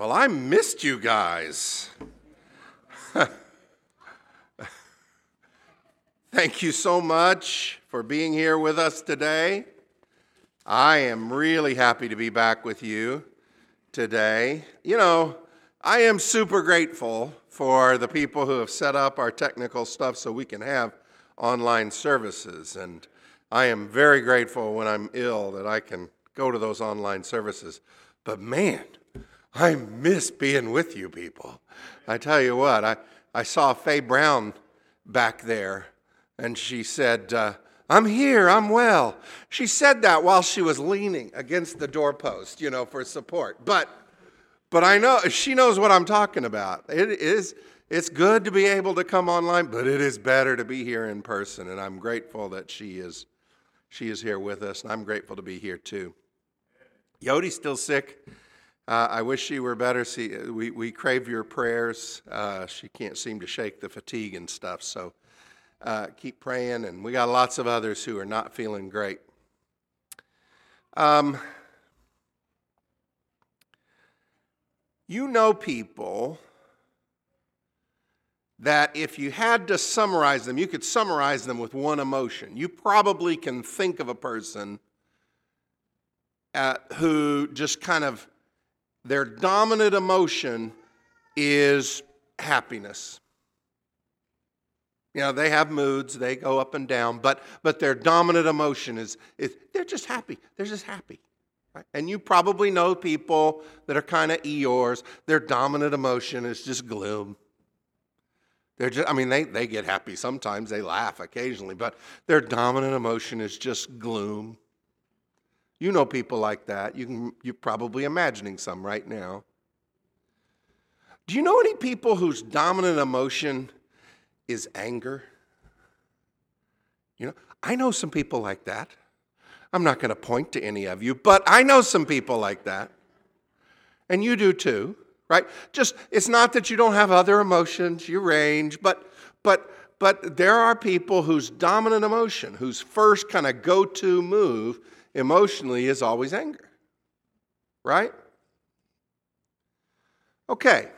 Well, I missed you guys. Thank you so much for being here with us today. I am really happy to be back with you today. You know, I am super grateful for the people who have set up our technical stuff so we can have online services. And I am very grateful when I'm ill that I can go to those online services. But man, I miss being with you people. I tell you what, I, I saw Faye Brown back there, and she said, uh, I'm here, I'm well. She said that while she was leaning against the doorpost, you know, for support. But but I know she knows what I'm talking about. It is it's good to be able to come online, but it is better to be here in person. And I'm grateful that she is she is here with us, and I'm grateful to be here too. Yodi's still sick. Uh, I wish she were better. See, we, we crave your prayers. Uh, she can't seem to shake the fatigue and stuff. So uh, keep praying. And we got lots of others who are not feeling great. Um, you know people that if you had to summarize them, you could summarize them with one emotion. You probably can think of a person uh, who just kind of their dominant emotion is happiness. You know, they have moods, they go up and down, but, but their dominant emotion is, is they're just happy. They're just happy. Right? And you probably know people that are kind of Eeyores. Their dominant emotion is just gloom. They're just, I mean, they, they get happy sometimes, they laugh occasionally, but their dominant emotion is just gloom. You know people like that. You can, you're probably imagining some right now. Do you know any people whose dominant emotion is anger? You know, I know some people like that. I'm not going to point to any of you, but I know some people like that. And you do too, right? Just it's not that you don't have other emotions, you range, but but but there are people whose dominant emotion, whose first kind of go-to move emotionally is always anger. Right? Okay.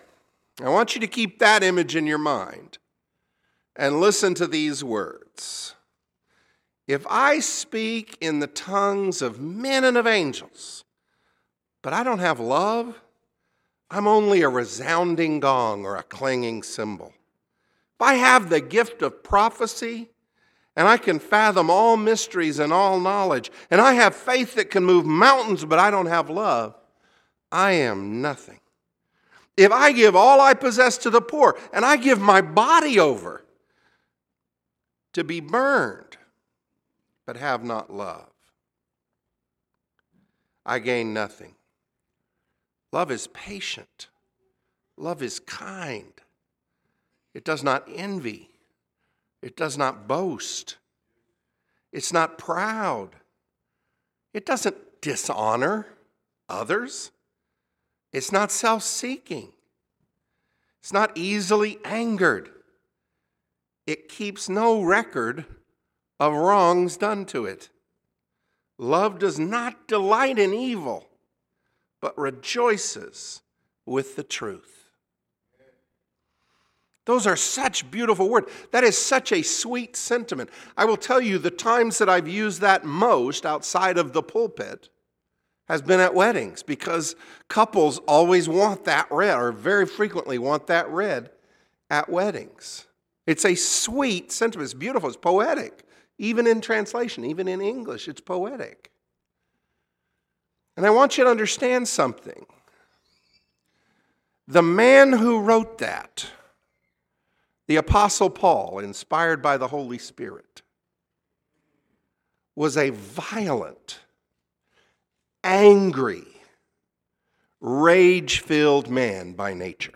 I want you to keep that image in your mind and listen to these words. If I speak in the tongues of men and of angels, but I don't have love, I'm only a resounding gong or a clanging cymbal. If I have the gift of prophecy and I can fathom all mysteries and all knowledge, and I have faith that can move mountains, but I don't have love, I am nothing. If I give all I possess to the poor, and I give my body over to be burned, but have not love, I gain nothing. Love is patient, love is kind, it does not envy. It does not boast. It's not proud. It doesn't dishonor others. It's not self seeking. It's not easily angered. It keeps no record of wrongs done to it. Love does not delight in evil, but rejoices with the truth. Those are such beautiful words. That is such a sweet sentiment. I will tell you the times that I've used that most outside of the pulpit has been at weddings because couples always want that read or very frequently want that read at weddings. It's a sweet sentiment. It's beautiful. It's poetic. Even in translation, even in English, it's poetic. And I want you to understand something. The man who wrote that, the Apostle Paul, inspired by the Holy Spirit, was a violent, angry, rage filled man by nature.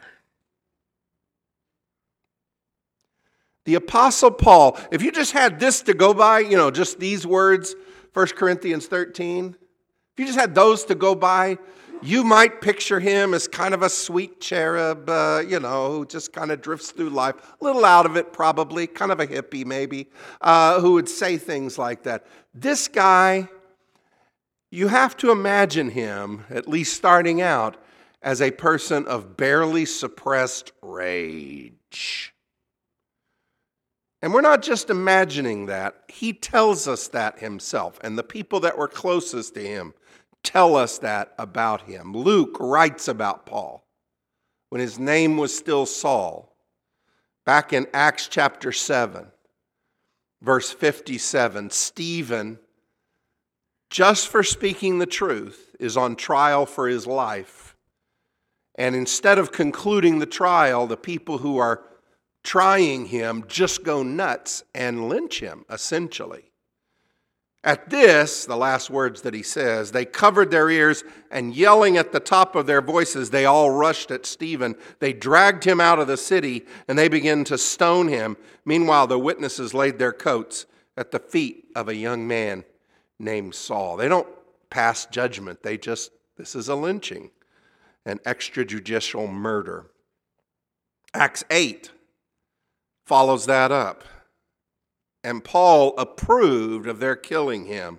The Apostle Paul, if you just had this to go by, you know, just these words, 1 Corinthians 13, if you just had those to go by, you might picture him as kind of a sweet cherub, uh, you know, who just kind of drifts through life, a little out of it probably, kind of a hippie maybe, uh, who would say things like that. This guy, you have to imagine him, at least starting out, as a person of barely suppressed rage. And we're not just imagining that, he tells us that himself, and the people that were closest to him tell us that about him. Luke writes about Paul when his name was still Saul, back in Acts chapter 7, verse 57. Stephen, just for speaking the truth, is on trial for his life. And instead of concluding the trial, the people who are trying him just go nuts and lynch him, essentially. At this, the last words that he says, they covered their ears and yelling at the top of their voices, they all rushed at Stephen. They dragged him out of the city and they began to stone him. Meanwhile, the witnesses laid their coats at the feet of a young man named Saul. They don't pass judgment, they just, this is a lynching, an extrajudicial murder. Acts 8 follows that up. And Paul approved of their killing him.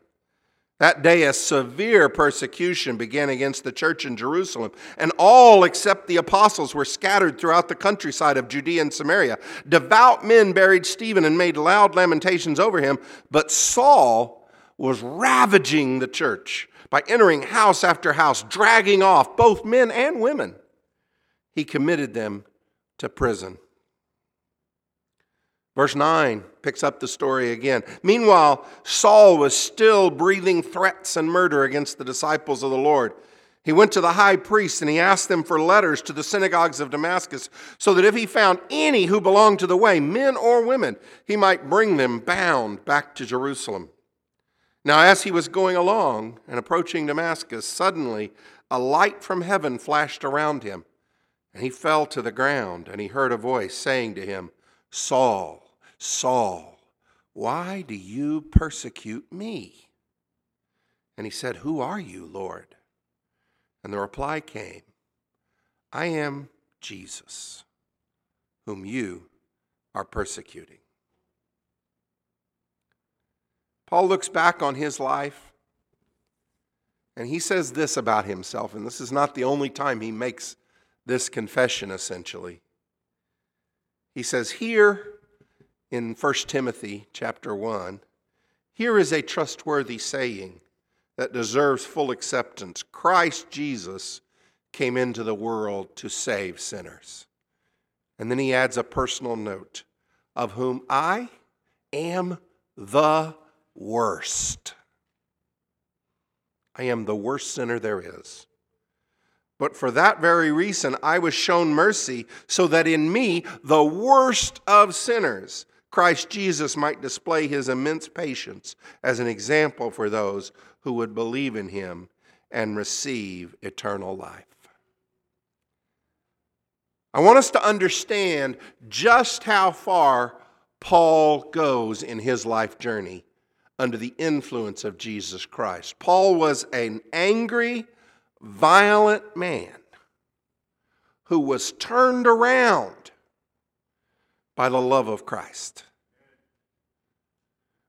That day, a severe persecution began against the church in Jerusalem, and all except the apostles were scattered throughout the countryside of Judea and Samaria. Devout men buried Stephen and made loud lamentations over him, but Saul was ravaging the church by entering house after house, dragging off both men and women. He committed them to prison. Verse 9 picks up the story again. Meanwhile, Saul was still breathing threats and murder against the disciples of the Lord. He went to the high priest and he asked them for letters to the synagogues of Damascus so that if he found any who belonged to the way, men or women, he might bring them bound back to Jerusalem. Now, as he was going along and approaching Damascus, suddenly a light from heaven flashed around him, and he fell to the ground, and he heard a voice saying to him, Saul, Saul, why do you persecute me? And he said, Who are you, Lord? And the reply came, I am Jesus, whom you are persecuting. Paul looks back on his life and he says this about himself, and this is not the only time he makes this confession essentially. He says, Here in 1 Timothy chapter 1, here is a trustworthy saying that deserves full acceptance. Christ Jesus came into the world to save sinners. And then he adds a personal note of whom I am the worst. I am the worst sinner there is. But for that very reason, I was shown mercy, so that in me, the worst of sinners, Christ Jesus might display his immense patience as an example for those who would believe in him and receive eternal life. I want us to understand just how far Paul goes in his life journey under the influence of Jesus Christ. Paul was an angry, violent man who was turned around by the love of Christ.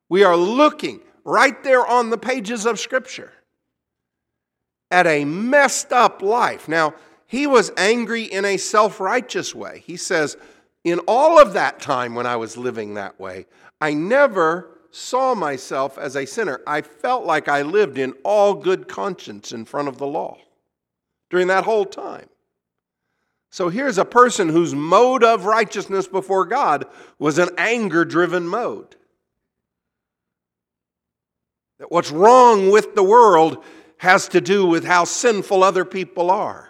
We are looking right there on the pages of Scripture at a messed up life. Now, he was angry in a self righteous way. He says, In all of that time when I was living that way, I never saw myself as a sinner. I felt like I lived in all good conscience in front of the law during that whole time. So here's a person whose mode of righteousness before God was an anger driven mode. That what's wrong with the world has to do with how sinful other people are.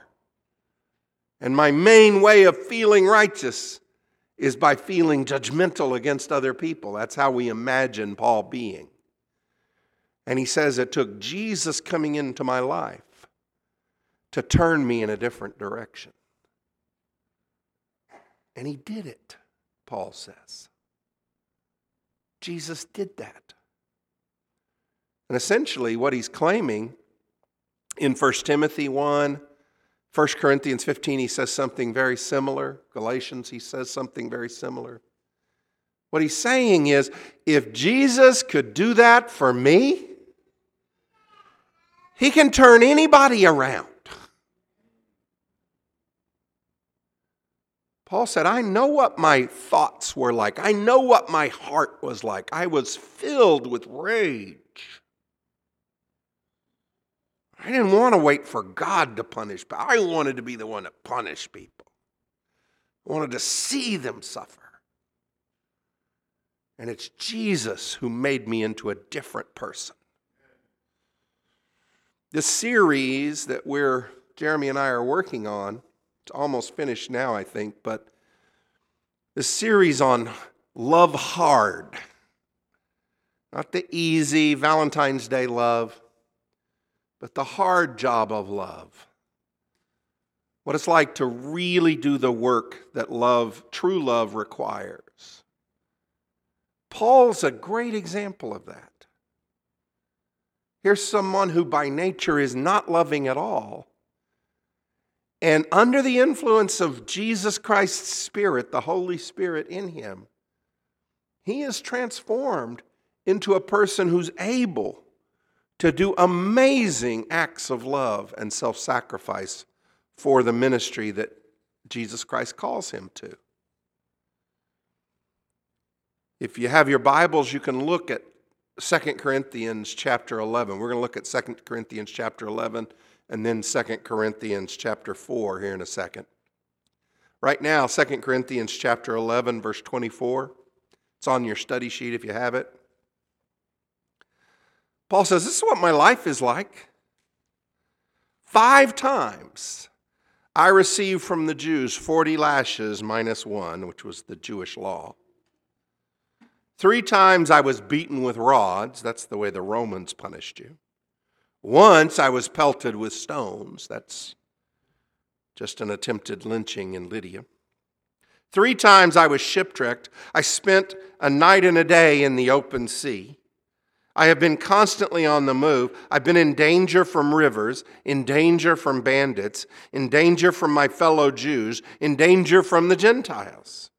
And my main way of feeling righteous is by feeling judgmental against other people. That's how we imagine Paul being. And he says it took Jesus coming into my life to turn me in a different direction. And he did it, Paul says. Jesus did that. And essentially, what he's claiming in 1 Timothy 1, 1 Corinthians 15, he says something very similar. Galatians, he says something very similar. What he's saying is if Jesus could do that for me, he can turn anybody around. Paul said, I know what my thoughts were like. I know what my heart was like. I was filled with rage. I didn't want to wait for God to punish, but I wanted to be the one to punish people. I wanted to see them suffer. And it's Jesus who made me into a different person. This series that we're, Jeremy and I are working on, almost finished now, I think, but the series on love hard. Not the easy Valentine's Day love, but the hard job of love. What it's like to really do the work that love, true love, requires. Paul's a great example of that. Here's someone who by nature is not loving at all. And under the influence of Jesus Christ's Spirit, the Holy Spirit in him, he is transformed into a person who's able to do amazing acts of love and self sacrifice for the ministry that Jesus Christ calls him to. If you have your Bibles, you can look at 2 Corinthians chapter 11. We're going to look at 2 Corinthians chapter 11 and then 2 Corinthians chapter 4 here in a second. Right now, 2 Corinthians chapter 11 verse 24. It's on your study sheet if you have it. Paul says, This is what my life is like. Five times I received from the Jews 40 lashes minus one, which was the Jewish law. Three times I was beaten with rods. That's the way the Romans punished you. Once I was pelted with stones. That's just an attempted lynching in Lydia. Three times I was shipwrecked. I spent a night and a day in the open sea. I have been constantly on the move. I've been in danger from rivers, in danger from bandits, in danger from my fellow Jews, in danger from the Gentiles.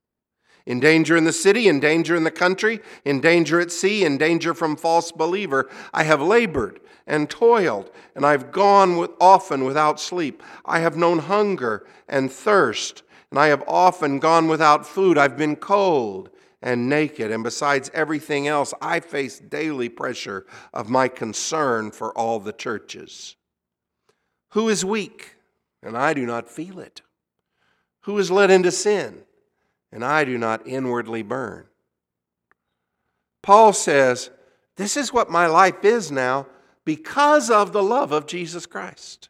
In danger in the city, in danger in the country, in danger at sea, in danger from false believer. I have labored and toiled, and I've gone with, often without sleep. I have known hunger and thirst, and I have often gone without food. I've been cold and naked. And besides everything else, I face daily pressure of my concern for all the churches. Who is weak? And I do not feel it. Who is led into sin? And I do not inwardly burn. Paul says, This is what my life is now because of the love of Jesus Christ.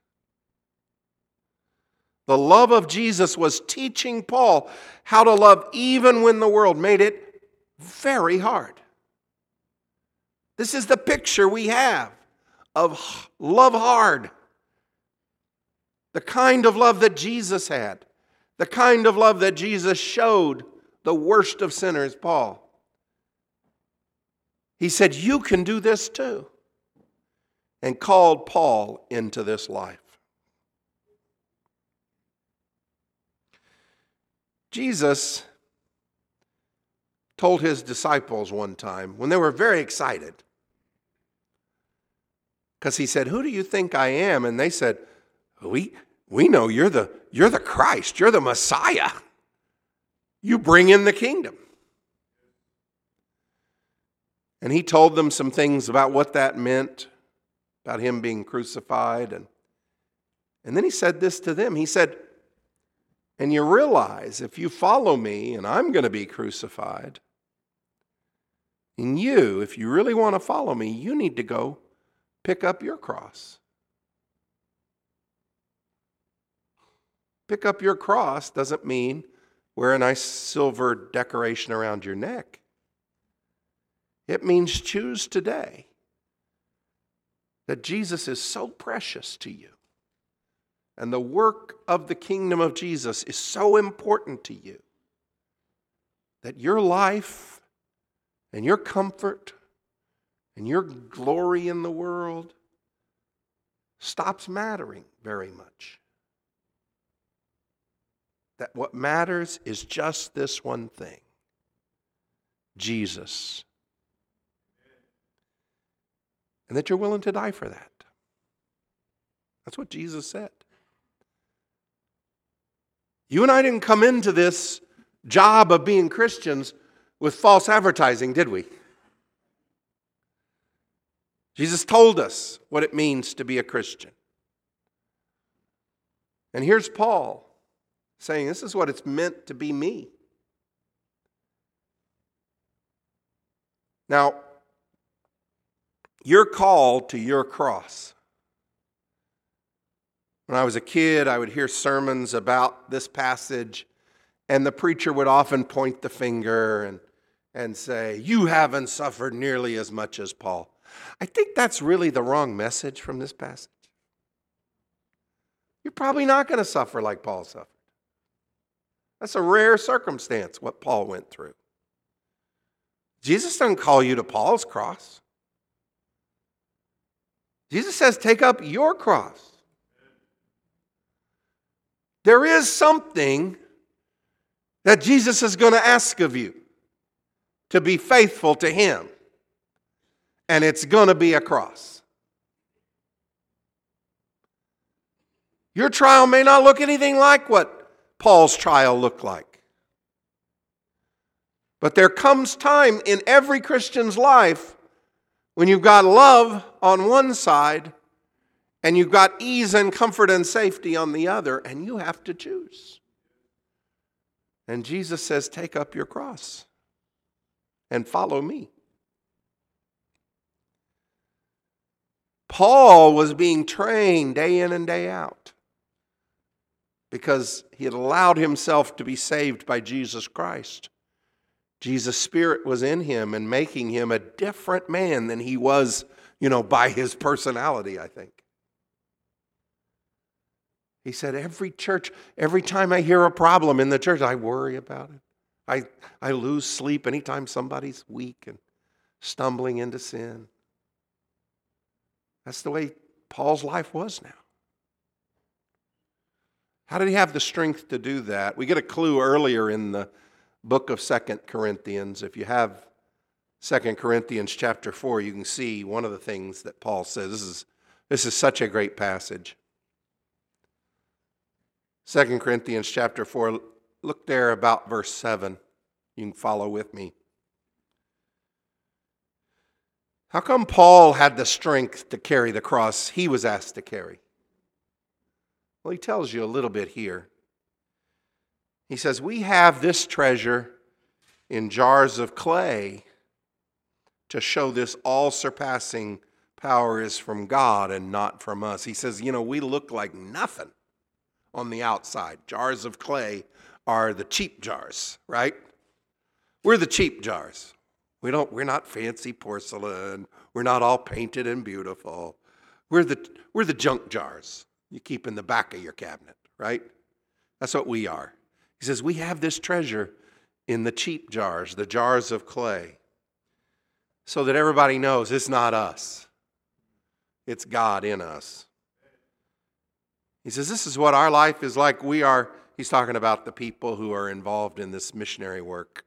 The love of Jesus was teaching Paul how to love even when the world made it very hard. This is the picture we have of love hard. The kind of love that Jesus had, the kind of love that Jesus showed the worst of sinners, Paul. He said, You can do this too, and called Paul into this life. Jesus told his disciples one time when they were very excited because he said, Who do you think I am? And they said, We, we know you're the, you're the Christ, you're the Messiah. You bring in the kingdom. And he told them some things about what that meant, about him being crucified. And, and then he said this to them He said, and you realize if you follow me and I'm going to be crucified, and you, if you really want to follow me, you need to go pick up your cross. Pick up your cross doesn't mean wear a nice silver decoration around your neck. It means choose today that Jesus is so precious to you and the work of the kingdom of Jesus is so important to you that your life and your comfort and your glory in the world stops mattering very much. That what matters is just this one thing Jesus. And that you're willing to die for that. That's what Jesus said. You and I didn't come into this job of being Christians with false advertising, did we? Jesus told us what it means to be a Christian. And here's Paul saying, This is what it's meant to be me. Now, you're called to your cross. When I was a kid, I would hear sermons about this passage, and the preacher would often point the finger and, and say, You haven't suffered nearly as much as Paul. I think that's really the wrong message from this passage. You're probably not going to suffer like Paul suffered. That's a rare circumstance, what Paul went through. Jesus doesn't call you to Paul's cross. Jesus says, Take up your cross. There is something that Jesus is going to ask of you to be faithful to Him, and it's going to be a cross. Your trial may not look anything like what Paul's trial looked like. But there comes time in every Christian's life when you've got love on one side and you've got ease and comfort and safety on the other, and you have to choose. And Jesus says, Take up your cross and follow me. Paul was being trained day in and day out because he had allowed himself to be saved by Jesus Christ. Jesus' Spirit was in him and making him a different man than he was, you know, by his personality, I think. He said, Every church, every time I hear a problem in the church, I worry about it. I, I lose sleep anytime somebody's weak and stumbling into sin. That's the way Paul's life was now. How did he have the strength to do that? We get a clue earlier in the book of Second Corinthians. If you have Second Corinthians chapter 4, you can see one of the things that Paul says. This is, this is such a great passage. Second Corinthians chapter 4, look there about verse 7. You can follow with me. How come Paul had the strength to carry the cross he was asked to carry? Well, he tells you a little bit here. He says, We have this treasure in jars of clay to show this all surpassing power is from God and not from us. He says, You know, we look like nothing on the outside. Jars of clay are the cheap jars, right? We're the cheap jars. We don't, we're not fancy porcelain. We're not all painted and beautiful. We're the, we're the junk jars you keep in the back of your cabinet, right? That's what we are. He says, We have this treasure in the cheap jars, the jars of clay, so that everybody knows it's not us, it's God in us. He says, This is what our life is like. We are, he's talking about the people who are involved in this missionary work,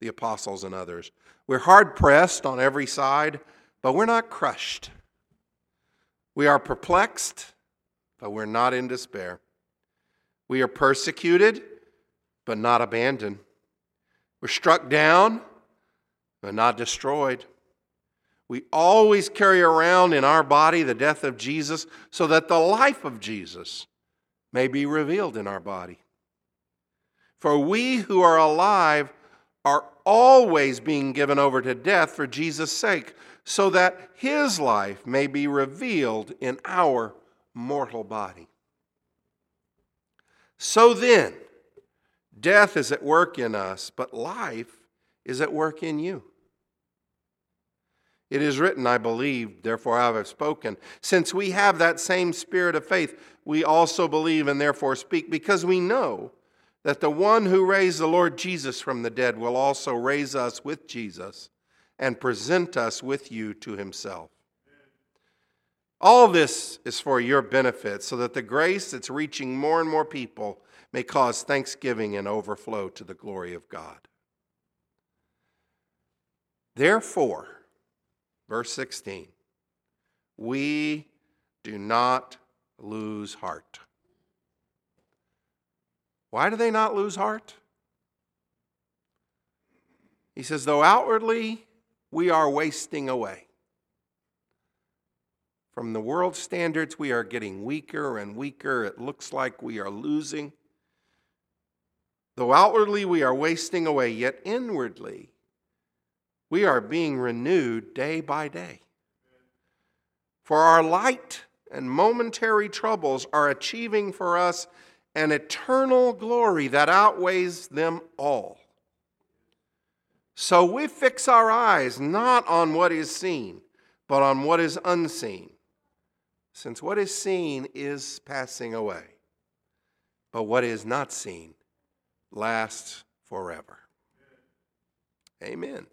the apostles and others. We're hard pressed on every side, but we're not crushed. We are perplexed, but we're not in despair. We are persecuted, but not abandoned. We're struck down, but not destroyed. We always carry around in our body the death of Jesus so that the life of Jesus may be revealed in our body. For we who are alive are always being given over to death for Jesus' sake, so that his life may be revealed in our mortal body. So then, death is at work in us, but life is at work in you. It is written, I believe, therefore I have spoken. Since we have that same spirit of faith, we also believe and therefore speak, because we know that the one who raised the Lord Jesus from the dead will also raise us with Jesus and present us with you to himself. All this is for your benefit, so that the grace that's reaching more and more people may cause thanksgiving and overflow to the glory of God. Therefore, verse 16, we do not lose heart. Why do they not lose heart? He says, though outwardly we are wasting away. From the world standards, we are getting weaker and weaker. It looks like we are losing. Though outwardly we are wasting away, yet inwardly we are being renewed day by day. For our light and momentary troubles are achieving for us an eternal glory that outweighs them all. So we fix our eyes not on what is seen, but on what is unseen since what is seen is passing away, but what is not seen lasts forever. Amen.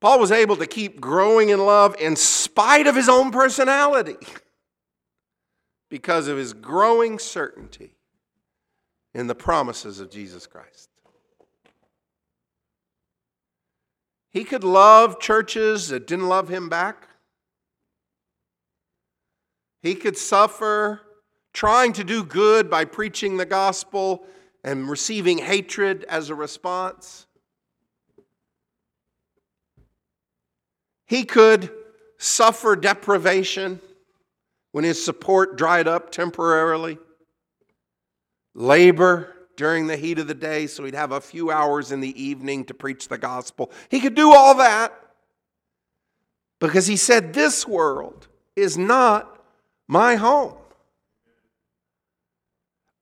Paul was able to keep growing in love in spite of his own personality because of his growing certainty in the promises of Jesus Christ. He could love churches that didn't love him back. He could suffer trying to do good by preaching the gospel and receiving hatred as a response. He could suffer deprivation when his support dried up temporarily, labor during the heat of the day so he'd have a few hours in the evening to preach the gospel. He could do all that because he said, This world is not my home.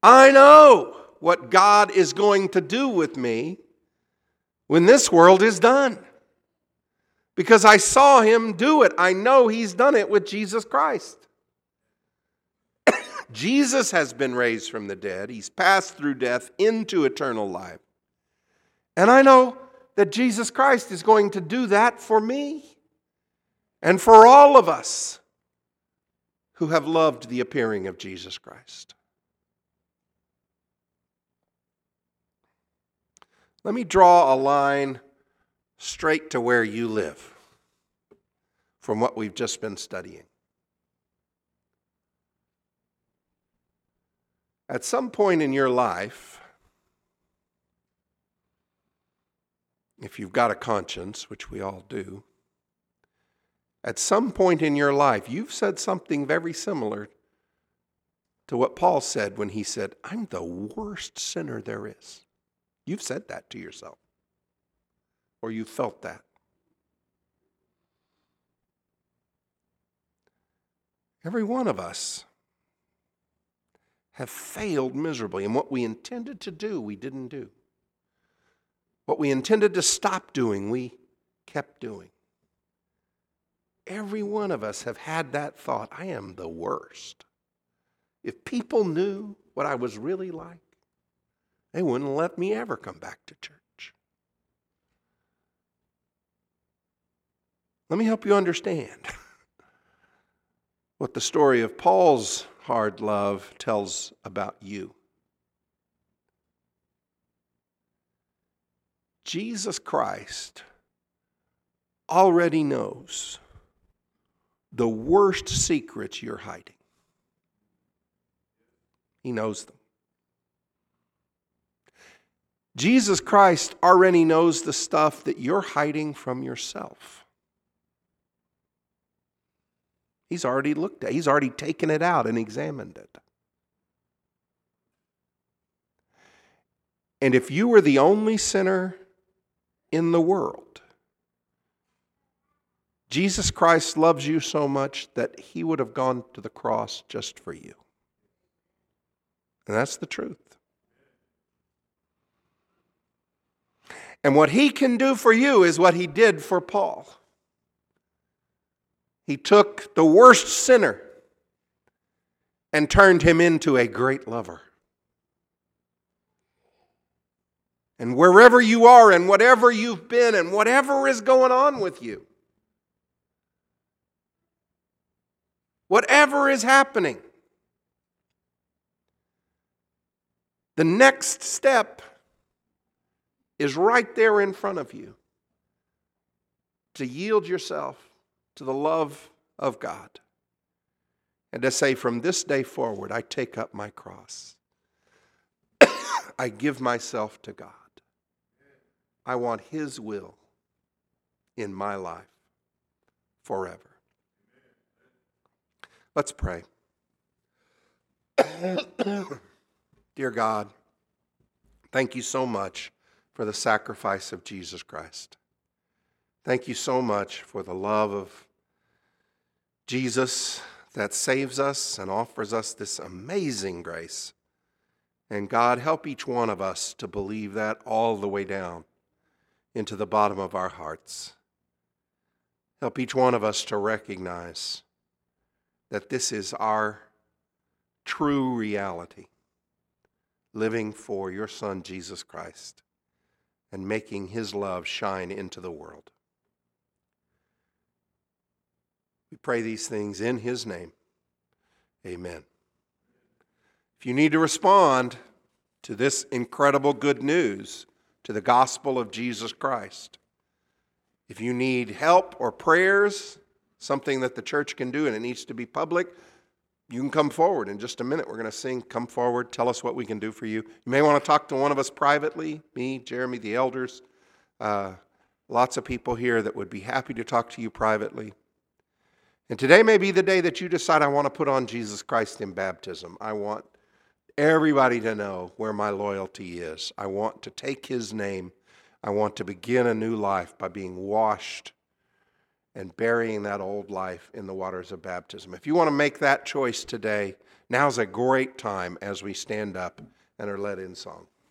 I know what God is going to do with me when this world is done. Because I saw him do it. I know he's done it with Jesus Christ. Jesus has been raised from the dead. He's passed through death into eternal life. And I know that Jesus Christ is going to do that for me and for all of us who have loved the appearing of Jesus Christ. Let me draw a line straight to where you live from what we've just been studying. At some point in your life, if you've got a conscience, which we all do, at some point in your life, you've said something very similar to what Paul said when he said, I'm the worst sinner there is. You've said that to yourself, or you felt that. Every one of us have failed miserably. And what we intended to do, we didn't do. What we intended to stop doing, we kept doing. Every one of us have had that thought I am the worst. If people knew what I was really like, they wouldn't let me ever come back to church. Let me help you understand what the story of Paul's hard love tells about you. Jesus Christ already knows the worst secrets you're hiding. He knows them. Jesus Christ already knows the stuff that you're hiding from yourself. He's already looked at, he's already taken it out and examined it. And if you were the only sinner in the world, Jesus Christ loves you so much that he would have gone to the cross just for you. And that's the truth. And what he can do for you is what he did for Paul. He took the worst sinner and turned him into a great lover. And wherever you are, and whatever you've been, and whatever is going on with you, whatever is happening, the next step is right there in front of you to yield yourself to the love of God and to say, from this day forward, I take up my cross. I give myself to God. I want His will in my life forever. Let's pray. Dear God, thank you so much for the sacrifice of Jesus Christ. Thank you so much for the love of Jesus that saves us and offers us this amazing grace. And God, help each one of us to believe that all the way down into the bottom of our hearts. Help each one of us to recognize that this is our true reality living for your Son, Jesus Christ, and making his love shine into the world. We pray these things in his name. Amen. If you need to respond to this incredible good news, to the gospel of Jesus Christ, if you need help or prayers, something that the church can do and it needs to be public, you can come forward in just a minute. We're going to sing. Come forward. Tell us what we can do for you. You may want to talk to one of us privately me, Jeremy, the elders. Uh, lots of people here that would be happy to talk to you privately. And today may be the day that you decide, I want to put on Jesus Christ in baptism. I want everybody to know where my loyalty is. I want to take his name. I want to begin a new life by being washed and burying that old life in the waters of baptism. If you want to make that choice today, now's a great time as we stand up and are led in song.